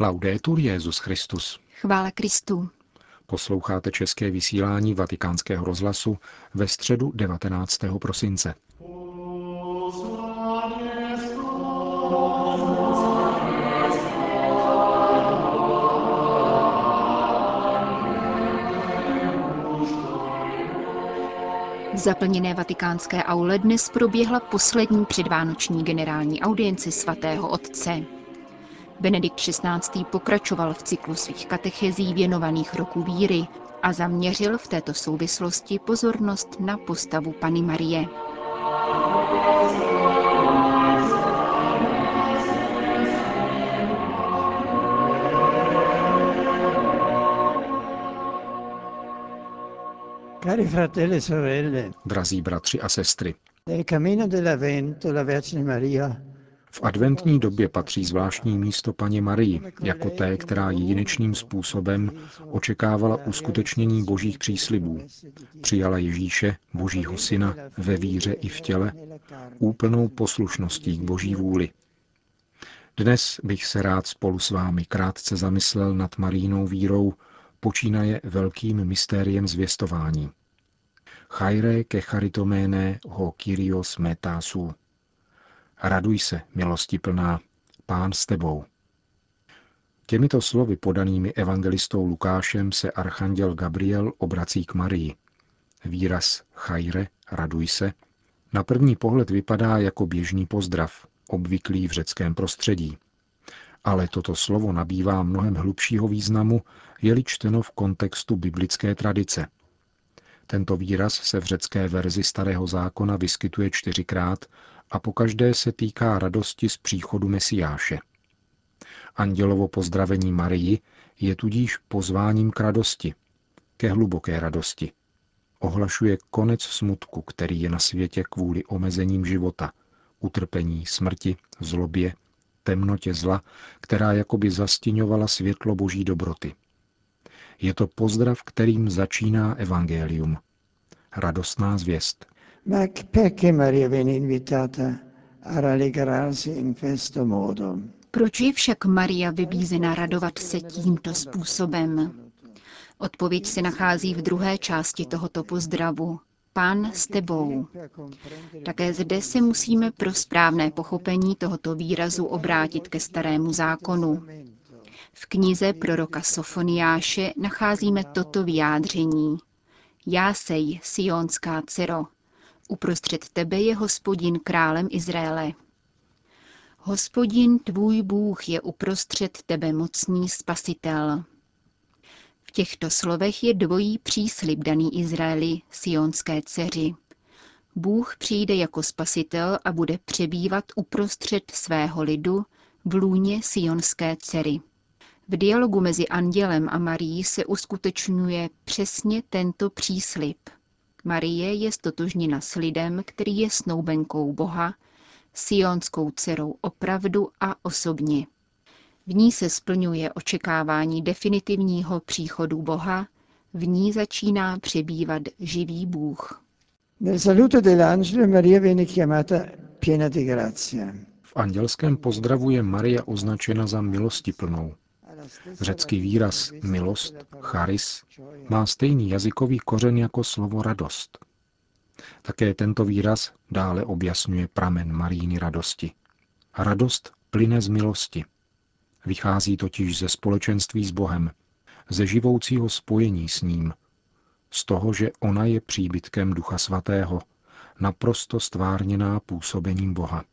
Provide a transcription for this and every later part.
Laudetur Jezus Christus. Chvála Kristu. Posloucháte české vysílání Vatikánského rozhlasu ve středu 19. prosince. V zaplněné vatikánské aule dnes proběhla poslední předvánoční generální audience svatého otce. Benedikt XVI. pokračoval v cyklu svých katechezí věnovaných roku víry a zaměřil v této souvislosti pozornost na postavu Pany Marie. Cari fratelli e sorelle, Drazí bratři a sestry, nel cammino dell'Avvento la Vergine Maria v adventní době patří zvláštní místo paně Marii, jako té, která jedinečným způsobem očekávala uskutečnění božích příslibů. Přijala Ježíše, božího syna, ve víře i v těle, úplnou poslušností k boží vůli. Dnes bych se rád spolu s vámi krátce zamyslel nad Marínou vírou, počínaje velkým mystériem zvěstování. Chaire ke charitoméne ho Kyrios metasu. Raduj se, milosti plná, pán s tebou. Těmito slovy podanými evangelistou Lukášem se archanděl Gabriel obrací k Marii. Výraz chaire, raduj se, na první pohled vypadá jako běžný pozdrav, obvyklý v řeckém prostředí. Ale toto slovo nabývá mnohem hlubšího významu, je-li čteno v kontextu biblické tradice. Tento výraz se v řecké verzi Starého zákona vyskytuje čtyřikrát a pokaždé se týká radosti z příchodu Mesiáše. Andělovo pozdravení Marii je tudíž pozváním k radosti, ke hluboké radosti. Ohlašuje konec smutku, který je na světě kvůli omezením života, utrpení, smrti, zlobě, temnotě zla, která jakoby zastěňovala světlo boží dobroty. Je to pozdrav, kterým začíná evangelium. Radostná zvěst. Ma perché Maria viene invitata a rallegrarsi in questo modo? Proč je však Maria vybízena radovat se tímto způsobem? Odpověď se nachází v druhé části tohoto pozdravu. Pán s tebou. Také zde se musíme pro správné pochopení tohoto výrazu obrátit ke starému zákonu. V knize proroka Sofoniáše nacházíme toto vyjádření. Jásej, sionská dcero, uprostřed tebe je hospodin králem Izraele. Hospodin tvůj Bůh je uprostřed tebe mocný spasitel. V těchto slovech je dvojí příslib daný Izraeli, sionské dceři. Bůh přijde jako spasitel a bude přebývat uprostřed svého lidu v lůně sionské dcery. V dialogu mezi andělem a Marií se uskutečňuje přesně tento příslip. Marie je stotožněna s lidem, který je snoubenkou Boha, sionskou dcerou opravdu a osobně. V ní se splňuje očekávání definitivního příchodu Boha, v ní začíná přebývat živý Bůh. V andělském pozdravu je Maria označena za milostiplnou. Řecký výraz milost, charis, má stejný jazykový kořen jako slovo radost. Také tento výraz dále objasňuje pramen Maríny radosti. Radost plyne z milosti. Vychází totiž ze společenství s Bohem, ze živoucího spojení s ním, z toho, že ona je příbytkem Ducha Svatého, naprosto stvárněná působením Boha.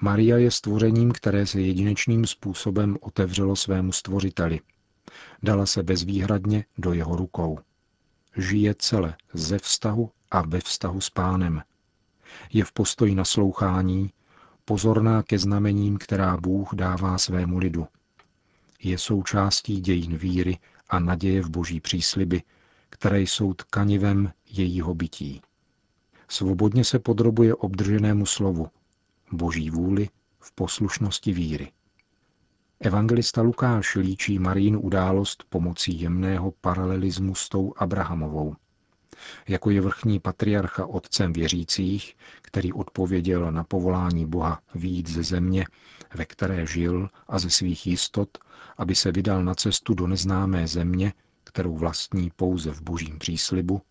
Maria je stvořením, které se jedinečným způsobem otevřelo svému stvořiteli. Dala se bezvýhradně do jeho rukou. Žije celé ze vztahu a ve vztahu s pánem. Je v postoji naslouchání, pozorná ke znamením, která Bůh dává svému lidu. Je součástí dějin víry a naděje v boží přísliby, které jsou tkanivem jejího bytí. Svobodně se podrobuje obdrženému slovu, boží vůli v poslušnosti víry. Evangelista Lukáš líčí Marín událost pomocí jemného paralelismu s tou Abrahamovou. jako je vrchní patriarcha otcem věřících, který odpověděl na povolání Boha výjít ze země, ve které žil a ze svých jistot, aby se vydal na cestu do neznámé země, kterou vlastní pouze v božím příslibu,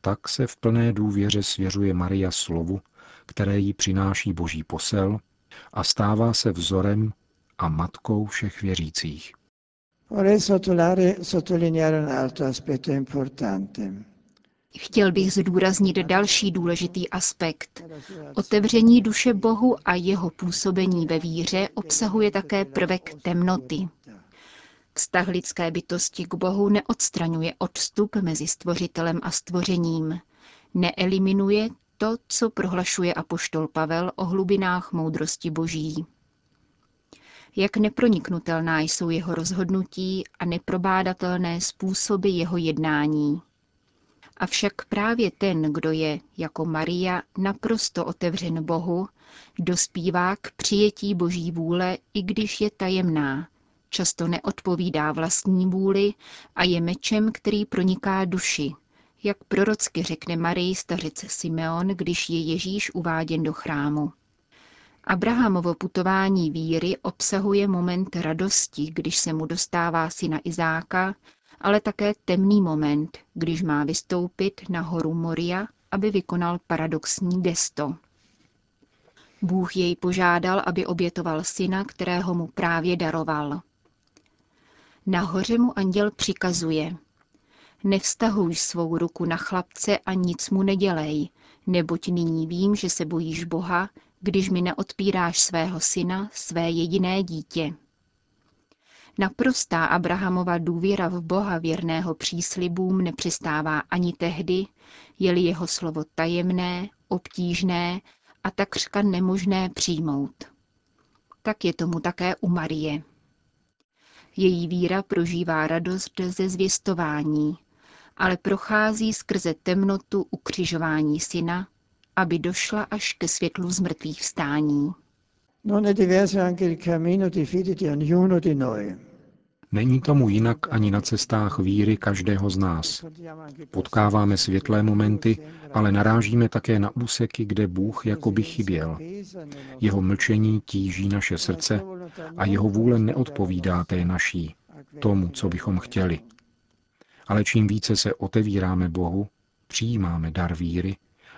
tak se v plné důvěře svěřuje Maria slovu, které jí přináší boží posel a stává se vzorem a matkou všech věřících. Chtěl bych zdůraznit další důležitý aspekt. Otevření duše Bohu a jeho působení ve víře obsahuje také prvek temnoty. Vztah lidské bytosti k Bohu neodstraňuje odstup mezi stvořitelem a stvořením. Neeliminuje to, co prohlašuje apoštol Pavel o hlubinách moudrosti Boží. Jak neproniknutelná jsou jeho rozhodnutí a neprobádatelné způsoby jeho jednání. Avšak právě ten, kdo je, jako Maria, naprosto otevřen Bohu, dospívá k přijetí Boží vůle, i když je tajemná, často neodpovídá vlastní vůli a je mečem, který proniká duši, jak prorocky řekne Marii stařec Simeon, když je Ježíš uváděn do chrámu. Abrahamovo putování víry obsahuje moment radosti, když se mu dostává syna Izáka, ale také temný moment, když má vystoupit na horu Moria, aby vykonal paradoxní gesto. Bůh jej požádal, aby obětoval syna, kterého mu právě daroval. Nahoře mu anděl přikazuje. Nevztahuj svou ruku na chlapce a nic mu nedělej, neboť nyní vím, že se bojíš Boha, když mi neodpíráš svého syna, své jediné dítě. Naprostá Abrahamova důvěra v Boha věrného příslibům nepřestává ani tehdy, je-li jeho slovo tajemné, obtížné a takřka nemožné přijmout. Tak je tomu také u Marie. Její víra prožívá radost ze zvěstování, ale prochází skrze temnotu ukřižování syna, aby došla až ke světlu z mrtvých vstání. Není tomu jinak ani na cestách víry každého z nás. Potkáváme světlé momenty, ale narážíme také na úseky, kde Bůh jakoby chyběl. Jeho mlčení tíží naše srdce a jeho vůle neodpovídá té naší, tomu, co bychom chtěli. Ale čím více se otevíráme Bohu, přijímáme dar víry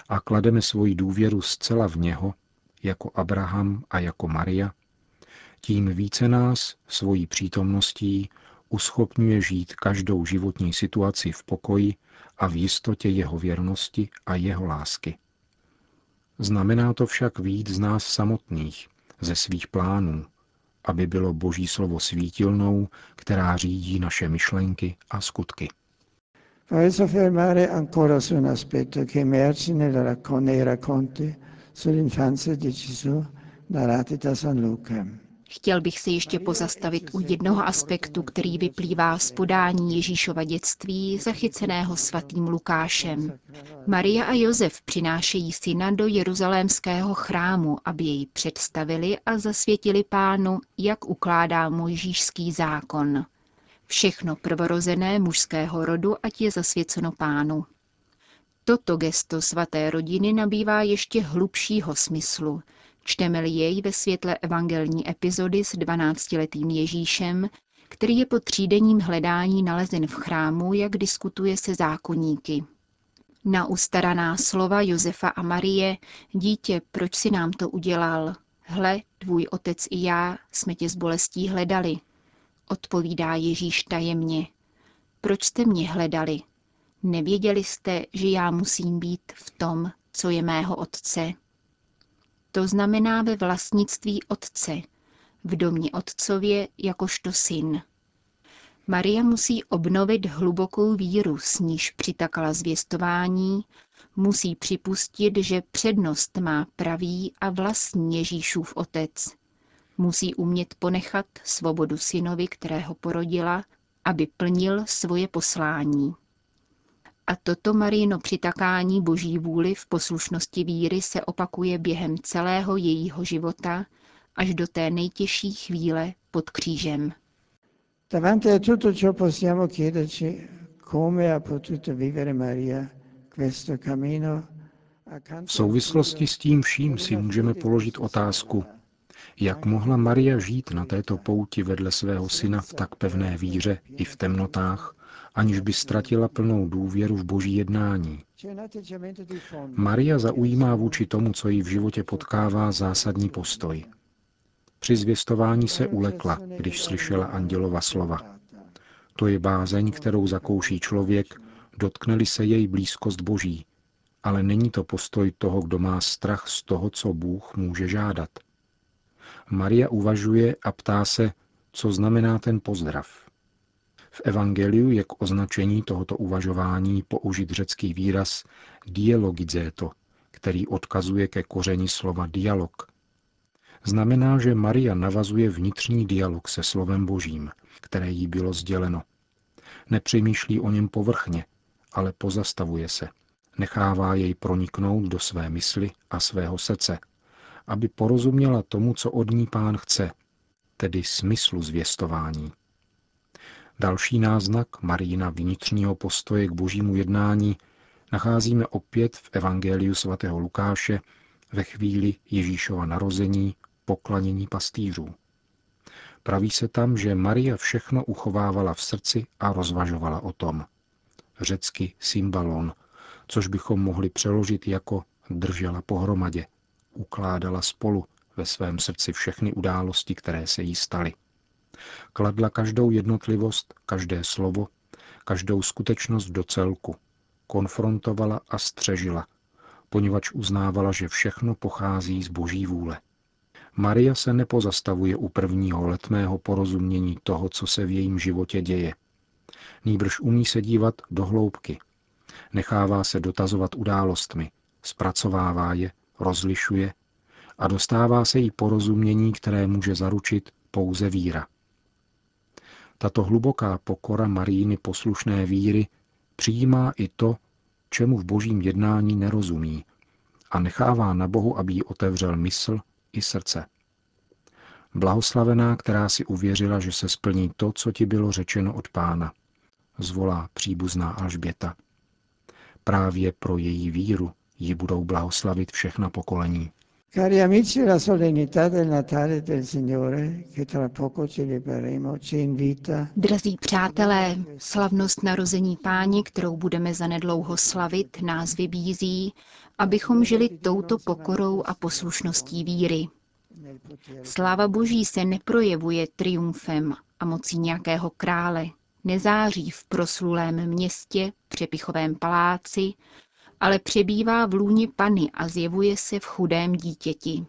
a klademe svoji důvěru zcela v něho, jako Abraham a jako Maria, tím více nás svojí přítomností uschopňuje žít každou životní situaci v pokoji a v jistotě jeho věrnosti a jeho lásky. Znamená to však víc z nás samotných, ze svých plánů, aby bylo Boží slovo svítilnou, která řídí naše myšlenky a skutky. Vorrei soffermare ancora su un aspetto che emerge narrati da San Luca. Chtěl bych se ještě pozastavit u jednoho aspektu, který vyplývá z podání Ježíšova dětství, zachyceného svatým Lukášem. Maria a Josef přinášejí syna do jeruzalémského chrámu, aby jej představili a zasvětili pánu, jak ukládá mojžíšský zákon. Všechno prvorozené mužského rodu, ať je zasvěceno pánu. Toto gesto svaté rodiny nabývá ještě hlubšího smyslu, Čteme-li jej ve světle evangelní epizody s 12-letým Ježíšem, který je po třídenním hledání nalezen v chrámu, jak diskutuje se zákonníky. Na ustaraná slova Josefa a Marie, dítě, proč si nám to udělal? Hle, tvůj otec i já jsme tě s bolestí hledali. Odpovídá Ježíš tajemně. Proč jste mě hledali? Nevěděli jste, že já musím být v tom, co je mého otce? To znamená ve vlastnictví otce, v domě otcově jakožto syn. Maria musí obnovit hlubokou víru, s níž přitakala zvěstování, musí připustit, že přednost má pravý a vlastní Ježíšův otec. Musí umět ponechat svobodu synovi, kterého porodila, aby plnil svoje poslání. A toto Marino přitakání boží vůli v poslušnosti víry se opakuje během celého jejího života až do té nejtěžší chvíle pod křížem. Davanti a tutto ciò possiamo chiederci come ha potuto vivere Maria V souvislosti s tím vším si můžeme položit otázku, jak mohla Maria žít na této pouti vedle svého syna v tak pevné víře i v temnotách, aniž by ztratila plnou důvěru v boží jednání. Maria zaujímá vůči tomu, co jí v životě potkává, zásadní postoj. Při zvěstování se ulekla, když slyšela andělova slova. To je bázeň, kterou zakouší člověk, dotkneli se jej blízkost boží, ale není to postoj toho, kdo má strach z toho, co Bůh může žádat. Maria uvažuje a ptá se, co znamená ten pozdrav. V Evangeliu je k označení tohoto uvažování použit řecký výraz dialogizéto, který odkazuje ke kořeni slova dialog. Znamená, že Maria navazuje vnitřní dialog se slovem božím, které jí bylo sděleno. Nepřemýšlí o něm povrchně, ale pozastavuje se. Nechává jej proniknout do své mysli a svého srdce, aby porozuměla tomu, co od ní pán chce, tedy smyslu zvěstování. Další náznak Marína vnitřního postoje k božímu jednání nacházíme opět v Evangeliu svatého Lukáše ve chvíli Ježíšova narození, poklanění pastýřů. Praví se tam, že Maria všechno uchovávala v srdci a rozvažovala o tom. Řecky symbalon, což bychom mohli přeložit jako držela pohromadě, ukládala spolu ve svém srdci všechny události, které se jí staly. Kladla každou jednotlivost, každé slovo, každou skutečnost do celku. Konfrontovala a střežila, poněvadž uznávala, že všechno pochází z boží vůle. Maria se nepozastavuje u prvního letmého porozumění toho, co se v jejím životě děje. Nýbrž umí se dívat do hloubky. Nechává se dotazovat událostmi, zpracovává je, rozlišuje a dostává se jí porozumění, které může zaručit pouze víra. Tato hluboká pokora Maríny poslušné víry přijímá i to, čemu v božím jednání nerozumí a nechává na Bohu, aby jí otevřel mysl i srdce. Blahoslavená, která si uvěřila, že se splní to, co ti bylo řečeno od pána, zvolá příbuzná Alžběta. Právě pro její víru ji budou blahoslavit všechna pokolení. Cari amici, la solennità del Natale del Signore, che tra poco celebreremo, ci invita Drazí přátelé, slavnost narození páni, kterou budeme zanedlouho slavit, nás vybízí, abychom žili touto pokorou a poslušností víry. Sláva Boží se neprojevuje triumfem a mocí nějakého krále, nezáří v proslulém městě, přepichovém paláci, ale přebývá v lůni Pany a zjevuje se v chudém dítěti.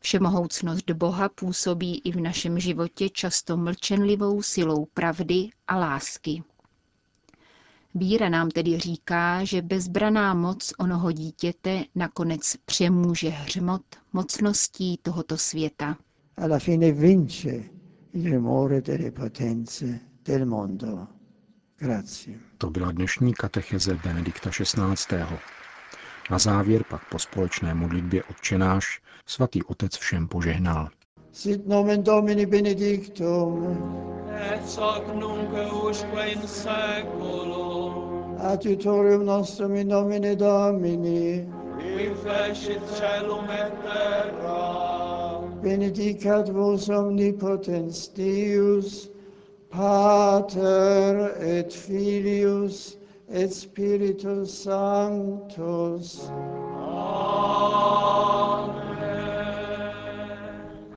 Všemohoucnost Boha působí i v našem životě často mlčenlivou silou pravdy a lásky. Víra nám tedy říká, že bezbraná moc onoho dítěte nakonec přemůže hřmot mocností tohoto světa. alla fine vince il rumore delle potenze del mondo. Grazie. To byla dnešní katecheze Benedikta XVI. Na závěr pak po společné modlitbě odčenáš svatý otec všem požehnal. Sit nomen Domini benedictum, et hoc nunc usque in seculum, adiutorium nostrum in nomine Domini, qui fecit celum et terra, benedicat vos omnipotens Deus, Pater et Filius et Spiritus Sanctus.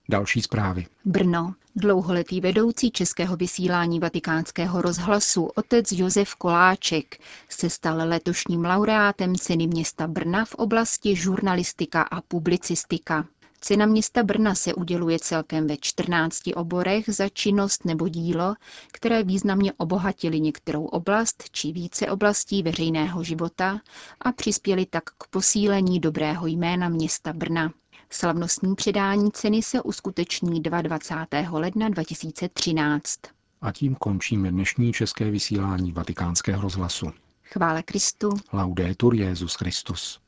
Další zprávy. Brno. Dlouholetý vedoucí českého vysílání vatikánského rozhlasu otec Josef Koláček se stal letošním laureátem ceny města Brna v oblasti žurnalistika a publicistika. Cena města Brna se uděluje celkem ve 14 oborech za činnost nebo dílo, které významně obohatily některou oblast či více oblastí veřejného života a přispěly tak k posílení dobrého jména města Brna. Slavnostní předání ceny se uskuteční 22. ledna 2013. A tím končíme dnešní české vysílání vatikánského rozhlasu. Chvále Kristu. Laudetur Jezus Christus.